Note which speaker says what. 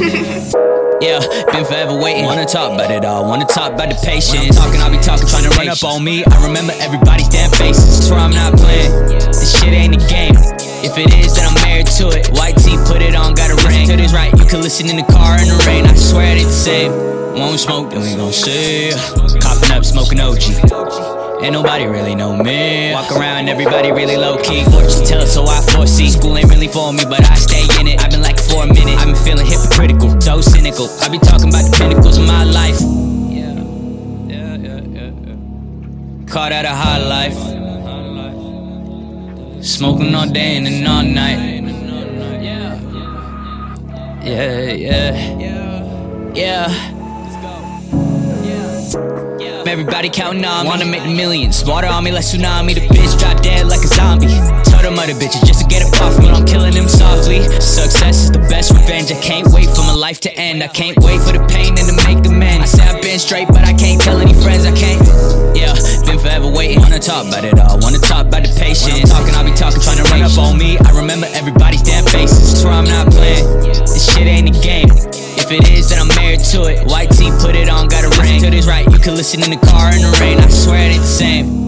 Speaker 1: Yeah, been forever waiting. Wanna talk about it all, wanna talk about the patience. Talking, I'll be talking, trying to run up on me. I remember everybody's damn faces. Swear I'm not playing. This shit ain't a game. If it is, then I'm married to it. White tee, put it on, got a ring. To this right, you can listen in the car in the rain. I swear it ain't the same. Won't smoke, then we gon' see. Coughing up, smoking OG. Ain't nobody really know me. Walk around, everybody really low key. Fortune teller, so I foresee. School ain't really for me, but I stay in it. I've been like for a minute. I've been feeling hypocritical, so cynical. I be talking about the pinnacles of my life. Yeah, yeah, yeah, yeah. yeah. Caught out a high life. Smoking all day and all night. Yeah, yeah, yeah, yeah. Everybody counting on me. Wanna make the millions. Water on me like tsunami. The bitch drop dead like a zombie. Tell them other bitches just to get up off me. I'm killing them softly. Success is the best revenge. I can't wait for my life to end. I can't wait for the pain and to make the amends. I say I've been straight, but I can't tell any friends. I can't. Yeah, been forever waiting. Wanna talk about it all. Wanna talk about the patience. When I'm talking, I'll be talking, trying to run up on me. I remember everybody's damn faces. Swear I'm not playing. This shit ain't a game. If it is, then I'm married to it. White can listen in the car in the rain. I swear it ain't the same.